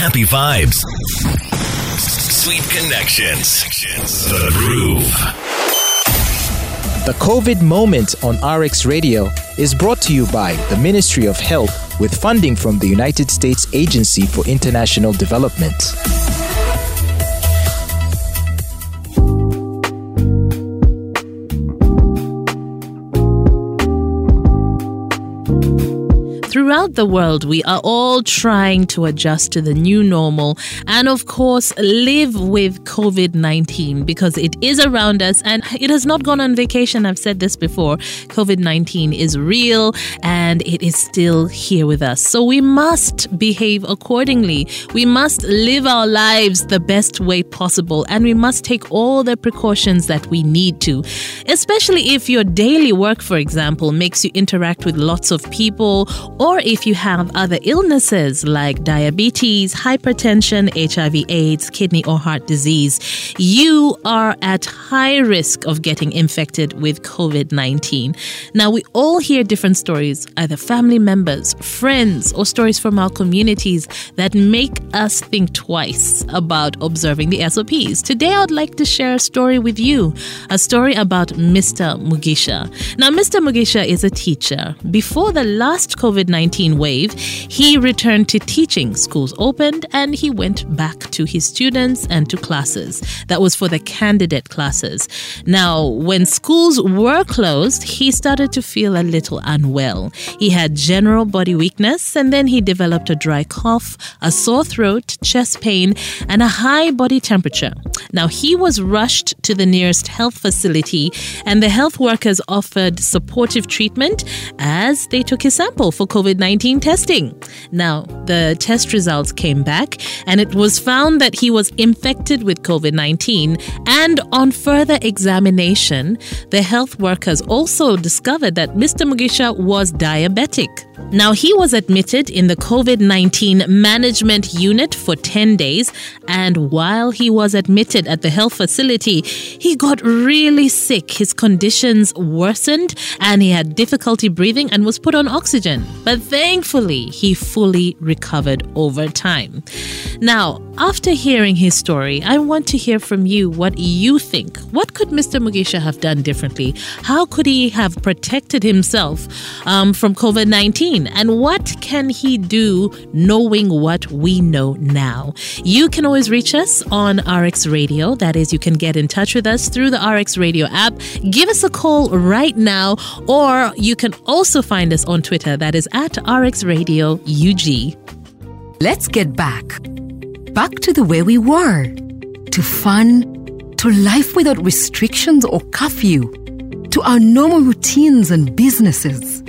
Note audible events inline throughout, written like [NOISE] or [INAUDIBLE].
Happy vibes. Sweet connections. The Groove. The COVID Moment on RX Radio is brought to you by the Ministry of Health with funding from the United States Agency for International Development. Throughout the world, we are all trying to adjust to the new normal and, of course, live with COVID 19 because it is around us and it has not gone on vacation. I've said this before. COVID 19 is real and it is still here with us. So we must behave accordingly. We must live our lives the best way possible and we must take all the precautions that we need to, especially if your daily work, for example, makes you interact with lots of people or if you have other illnesses like diabetes, hypertension, HIV, AIDS, kidney or heart disease, you are at high risk of getting infected with COVID 19. Now, we all hear different stories, either family members, friends, or stories from our communities that make us think twice about observing the SOPs. Today, I'd like to share a story with you a story about Mr. Mugisha. Now, Mr. Mugisha is a teacher. Before the last COVID 19 wave, he returned to teaching. Schools opened and he went back to his students and to classes. That was for the candidate classes. Now, when schools were closed, he started to feel a little unwell. He had general body weakness and then he developed a dry cough, a sore throat, chest pain, and a high body temperature. Now, he was rushed to the nearest health facility and the health workers offered supportive treatment as they took his sample for COVID 19 testing. Now, the test results came back and it was found that he was infected with COVID 19. And on further examination, the health workers also discovered that Mr. Mugisha was diabetic. Now, he was admitted in the COVID 19 management unit for 10 days, and while he was admitted at the health facility, he got really sick. His conditions worsened, and he had difficulty breathing and was put on oxygen. But thankfully, he fully recovered over time. Now, after hearing his story, I want to hear from you what you think. What could Mr. Mugisha have done differently? How could he have protected himself um, from COVID 19? And what can he do knowing what we know now? You can always reach us on RX Radio. That is, you can get in touch with us through the RX Radio app. Give us a call right now, or you can also find us on Twitter. That is at RX Radio UG. Let's get back. Back to the way we were. To fun, to life without restrictions or curfew, to our normal routines and businesses.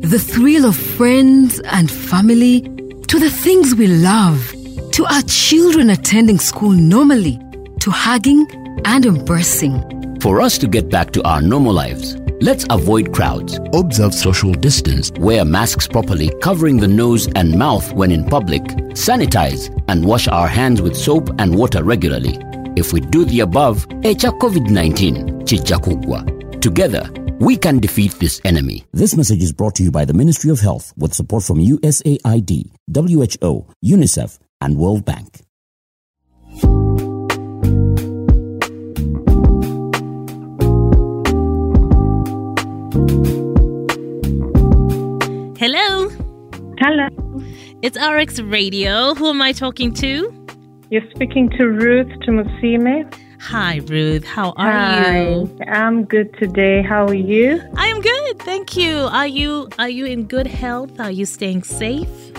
The thrill of friends and family, to the things we love, to our children attending school normally, to hugging and embracing. For us to get back to our normal lives, let's avoid crowds, observe social distance, wear masks properly, covering the nose and mouth when in public, sanitize, and wash our hands with soap and water regularly. If we do the above, echa COVID-19 chichakugwa. Together, we can defeat this enemy. This message is brought to you by the Ministry of Health with support from USAID, WHO, UNICEF, and World Bank. Hello. Hello. It's RX Radio. Who am I talking to? You're speaking to Ruth Tumusime. Hi, Ruth. How are Hi. you? I'm good today. How are you? I am good, thank you. Are you are you in good health? Are you staying safe?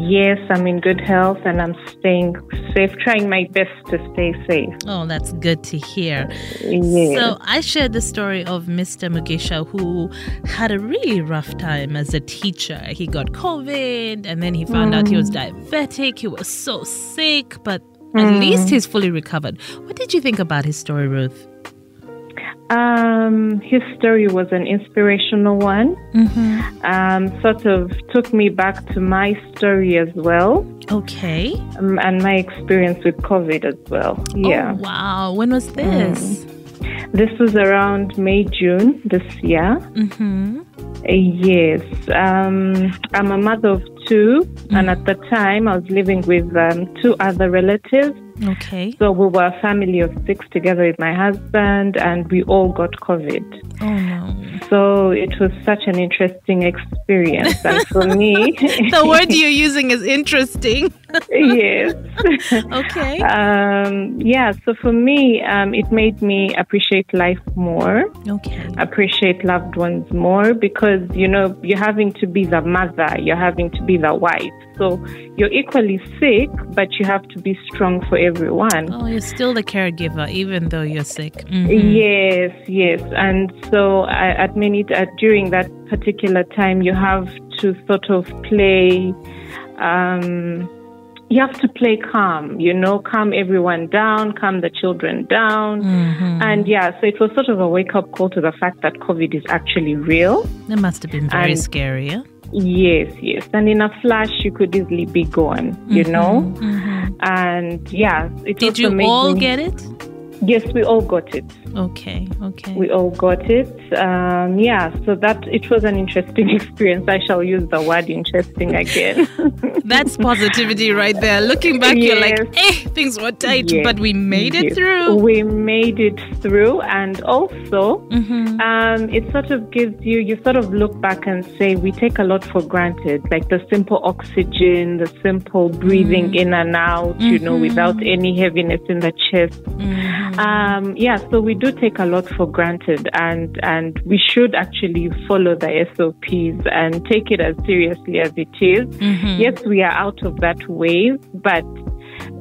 Yes, I'm in good health and I'm staying safe, trying my best to stay safe. Oh, that's good to hear. Yes. So I shared the story of Mr. Mugisha who had a really rough time as a teacher. He got COVID and then he found out he was mm. diabetic. He was so sick, but at mm. least he's fully recovered. What did you think about his story, Ruth? Um, his story was an inspirational one. Um, sort of took me back to my story as well, Okay. um, and my experience with COVID as well. Yeah. Oh, wow. When was this? This was around May, June this year. Mm-hmm. Uh, Yes, um, I'm a mother of two, mm-hmm. and at the time I was living with um, two other relatives. Okay. So we were a family of six together with my husband, and we all got COVID. Oh no. So it was such an interesting experience. And for me, [LAUGHS] the word [LAUGHS] you're using is interesting. Yes. [LAUGHS] okay. Um, yeah. So for me, um, it made me appreciate life more. Okay. Appreciate loved ones more because you know you're having to be the mother, you're having to be the wife. So you're equally sick, but you have to be strong for everyone. Oh, you're still the caregiver, even though you're sick. Mm-hmm. Yes, yes. And so I, at many uh, during that particular time, you have to sort of play. Um, you have to play calm, you know, calm everyone down, calm the children down. Mm-hmm. And yeah, so it was sort of a wake up call to the fact that COVID is actually real. It must have been very and scary, yeah? Yes, yes. And in a flash, you could easily be gone, you mm-hmm, know? Mm-hmm. And yeah, it Did you all me, get it? Yes, we all got it. Okay, okay. We all got it. Um, yeah, so that it was an interesting [LAUGHS] experience. I shall use the word interesting again. [LAUGHS] That's positivity right there. Looking back, yes. you're like, eh, things were tight, yes. but we made it through. We made it through, and also, mm-hmm. um, it sort of gives you, you sort of look back and say, we take a lot for granted, like the simple oxygen, the simple breathing mm-hmm. in and out, you know, without mm-hmm. any heaviness in the chest. Mm-hmm. Um, yeah, so we do take a lot for granted, and and we should actually follow the SOPs and take it as seriously as it is. Mm-hmm. Yes, we are out of that wave, but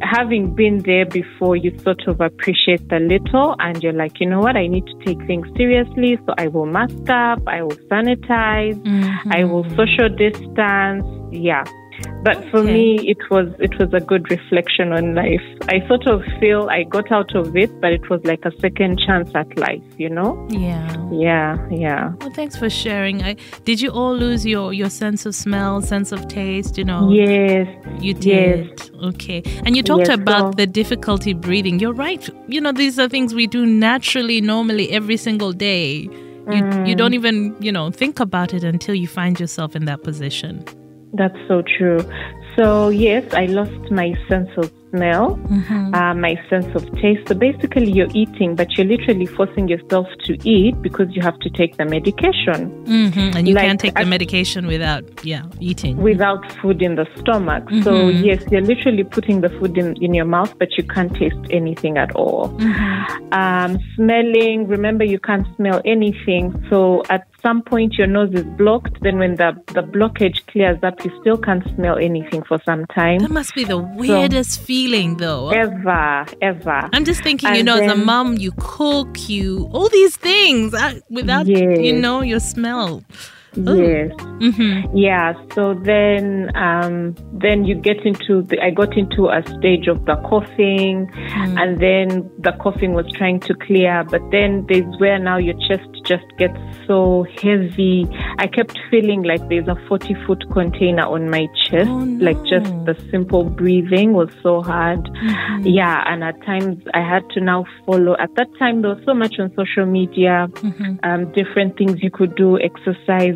having been there before, you sort of appreciate the little, and you're like, you know what, I need to take things seriously, so I will mask up, I will sanitize, mm-hmm. I will social distance. Yeah. But for me, it was it was a good reflection on life. I sort of feel I got out of it, but it was like a second chance at life, you know? Yeah. Yeah, yeah. Well, thanks for sharing. I, did you all lose your your sense of smell, sense of taste? You know? Yes. You did. Yes. Okay. And you talked yes, about so. the difficulty breathing. You're right. You know, these are things we do naturally, normally, every single day. You, mm. you don't even, you know, think about it until you find yourself in that position. That's so true. So, yes, I lost my sense of smell, mm-hmm. uh, my sense of taste. So basically, you're eating, but you're literally forcing yourself to eat because you have to take the medication. Mm-hmm. And you like, can't take the medication without, yeah, eating. Without food in the stomach. Mm-hmm. So yes, you're literally putting the food in, in your mouth, but you can't taste anything at all. Mm-hmm. Um, smelling, remember, you can't smell anything. So at some point your nose is blocked. Then when the, the blockage clears up, you still can't smell anything for some time. That must be the weirdest so, feeling feeling though. Ever, ever. I'm just thinking, and you know, then, as a mom, you cook, you all these things uh, without, yes. you know, your smell. Yes. Mm-hmm. Yeah. So then, um, then you get into the. I got into a stage of the coughing, mm. and then the coughing was trying to clear, but then there's where now your chest just gets so heavy. I kept feeling like there's a 40 foot container on my chest. Oh, no. Like just the simple breathing was so hard. Mm-hmm. Yeah. And at times I had to now follow. At that time, there was so much on social media, mm-hmm. um, different things you could do,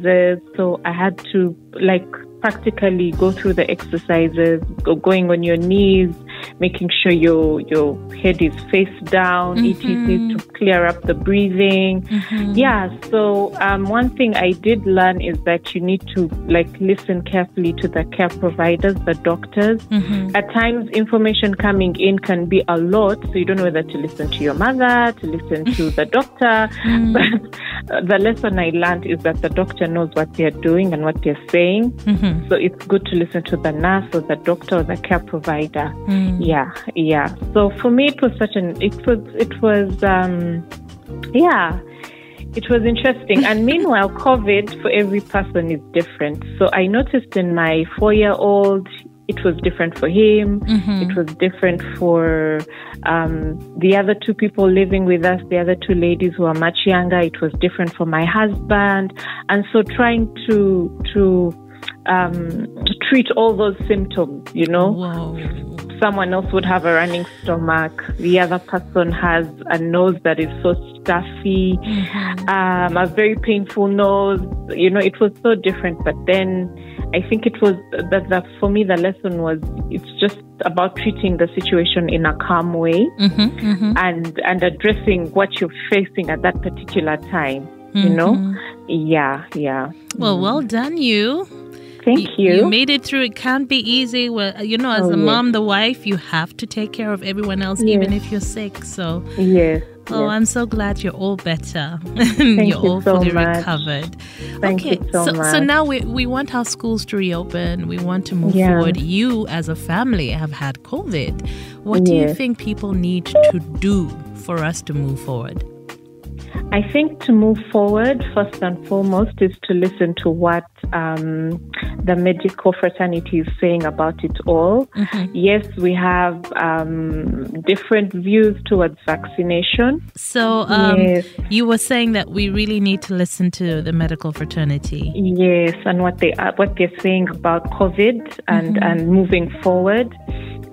exercises. So I had to like practically go through the exercises, go, going on your knees, making sure your your head is face down, mm-hmm. etc. to clear up the breathing. Mm-hmm. Yeah. So um, one thing I did learn is that you need to like listen carefully to the care providers, the doctors. Mm-hmm. At times, information coming in can be a lot, so you don't know whether to listen to your mother, to listen to the doctor. [LAUGHS] Mm. But the lesson I learned is that the doctor knows what they're doing and what they're saying. Mm-hmm. So it's good to listen to the nurse or the doctor or the care provider. Mm. Yeah, yeah. So for me, it was such an it was it was um, yeah. It was interesting. And [LAUGHS] meanwhile, COVID for every person is different. So I noticed in my four year old, it was different for him. Mm-hmm. It was different for um, the other two people living with us, the other two ladies who are much younger. It was different for my husband. And so trying to, to, um, treat all those symptoms, you know. Someone else would have a running stomach. The other person has a nose that is so stuffy, mm-hmm. um, a very painful nose. You know, it was so different. But then I think it was that, that for me, the lesson was it's just about treating the situation in a calm way Mm-hmm, mm-hmm. and, and addressing what you're facing at that particular time. You know? Mm-hmm. Yeah, yeah. Well, well done, you. Thank You you. made it through. It can't be easy. Well, uh, you know, as Oh, the yes. mom, the wife, you have to take care of everyone else, even if you're sick. So, yes. oh, yes. I'm so glad you're all better. [LAUGHS] you you're all so fully much. recovered. Thank okay, you so so, so now we, we want our schools to reopen. We want to move Yeah. forward. You, as a family, have had COVID. What do you think people need to do for us to move forward? I think to move forward, first and foremost, is to listen to what um, the medical fraternity is saying about it all. Mm-hmm. Yes, we have um, different views towards vaccination. So, um, Yes. you were saying that we really need to listen to the medical fraternity. Yes, and what they are, what they're saying about COVID and and moving forward.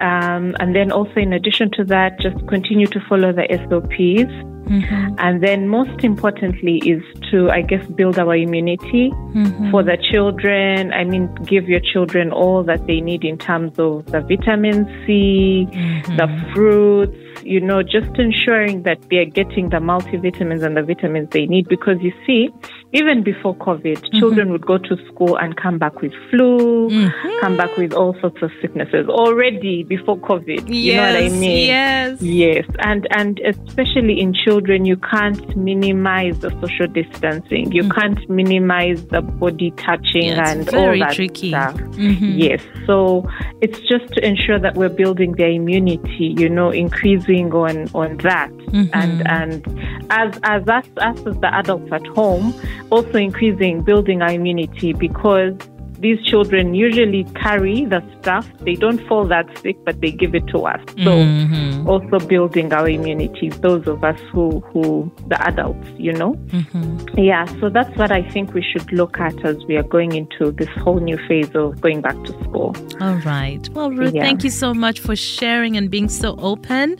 Um, and then also, in addition to that, just continue to follow the SOPs. Mm-hmm. And then, most importantly, is to, I guess, build our immunity mm-hmm. for the children. I mean, give your children all that they need in terms of the vitamin C, the mm-hmm. fruits, you know, just ensuring that they're getting the multivitamins and the vitamins they need. Because you see, even before COVID, mm-hmm. children would go to school and come back with flu, mm-hmm. come back with all sorts of sicknesses already before COVID. You know what I mean? Yes. Yes, and and especially in children, you can't minimize the social distancing. You mm-hmm. can't minimize the body touching Yeah, and all that tricky. stuff. Mhm. Yes, so it's just to ensure that we're building their immunity. You know, increasing on on that, mm-hmm. and and as as us us as the adults at home, also increasing building our immunity because these children usually carry the stuff. They don't fall that sick, but they give it to us. So Mhm. also building our immunity, those of us who, who the adults, you know? Mhm. Yeah, so that's what I think we should look at as we are going into this whole new phase of going back to school. All right. Well, Ruth, Yeah. thank you so much for sharing and being so open.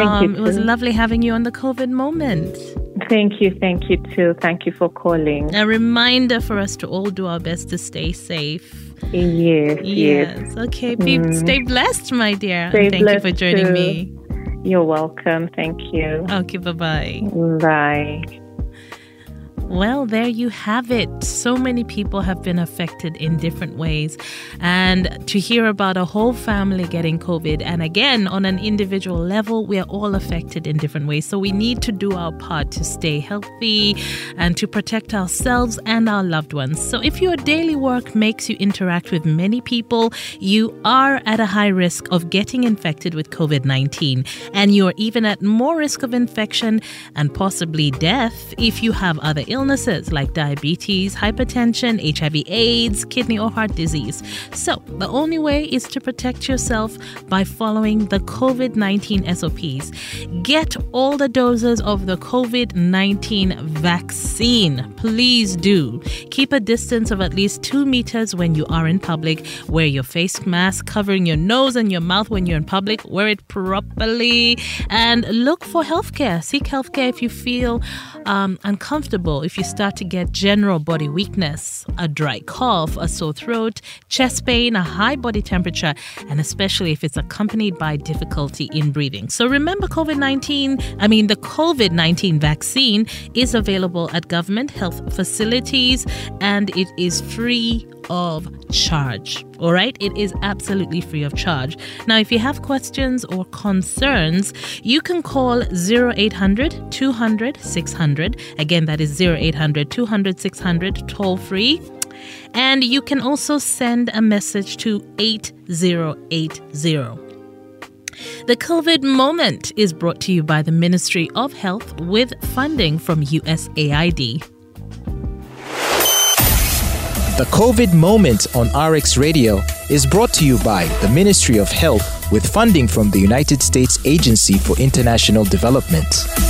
Thank you, Um, it was lovely having you on the COVID moment. Thank you, thank you too. Thank you for calling. A reminder for us to all do our best to stay safe. Yes, yes. Yes. Okay. Be, mm-hmm. Stay blessed, my dear. Stay and thank you for joining too. me. You're welcome. Thank you. Okay. Bye bye bye. Well, there you have it. So many people have been affected in different ways. And to hear about a whole family getting COVID, and again, on an individual level, we are all affected in different ways. So we need to do our part to stay healthy and to protect ourselves and our loved ones. So if your daily work makes you interact with many people, you are at a high risk of getting infected with COVID 19. And you're even at more risk of infection and possibly death if you have other illnesses like diabetes, hypertension, HIV, AIDS, kidney or heart disease. So, the only way is to protect yourself by following the COVID 19 SOPs. Get all the doses of the COVID 19 vaccine. Please do. Keep a distance of at least two meters when you are in public. Wear your face mask covering your nose and your mouth when you're in public. Wear it properly and look for healthcare. Seek healthcare if you feel um, uncomfortable, if you start to get general body weakness, a dry cough, a sore throat, chest pain, a high body temperature, and especially if it's accompanied by difficulty in breathing. So remember COVID 19, I mean, the COVID 19 vaccine is available at government health facilities and it is free of charge. All right, it is absolutely free of charge. Now, if you have questions or concerns, you can call 0800 200 600. Again, that is 0800 200 600, toll free. And you can also send a message to 8080. The COVID Moment is brought to you by the Ministry of Health with funding from USAID. The COVID Moment on RX Radio is brought to you by the Ministry of Health with funding from the United States Agency for International Development.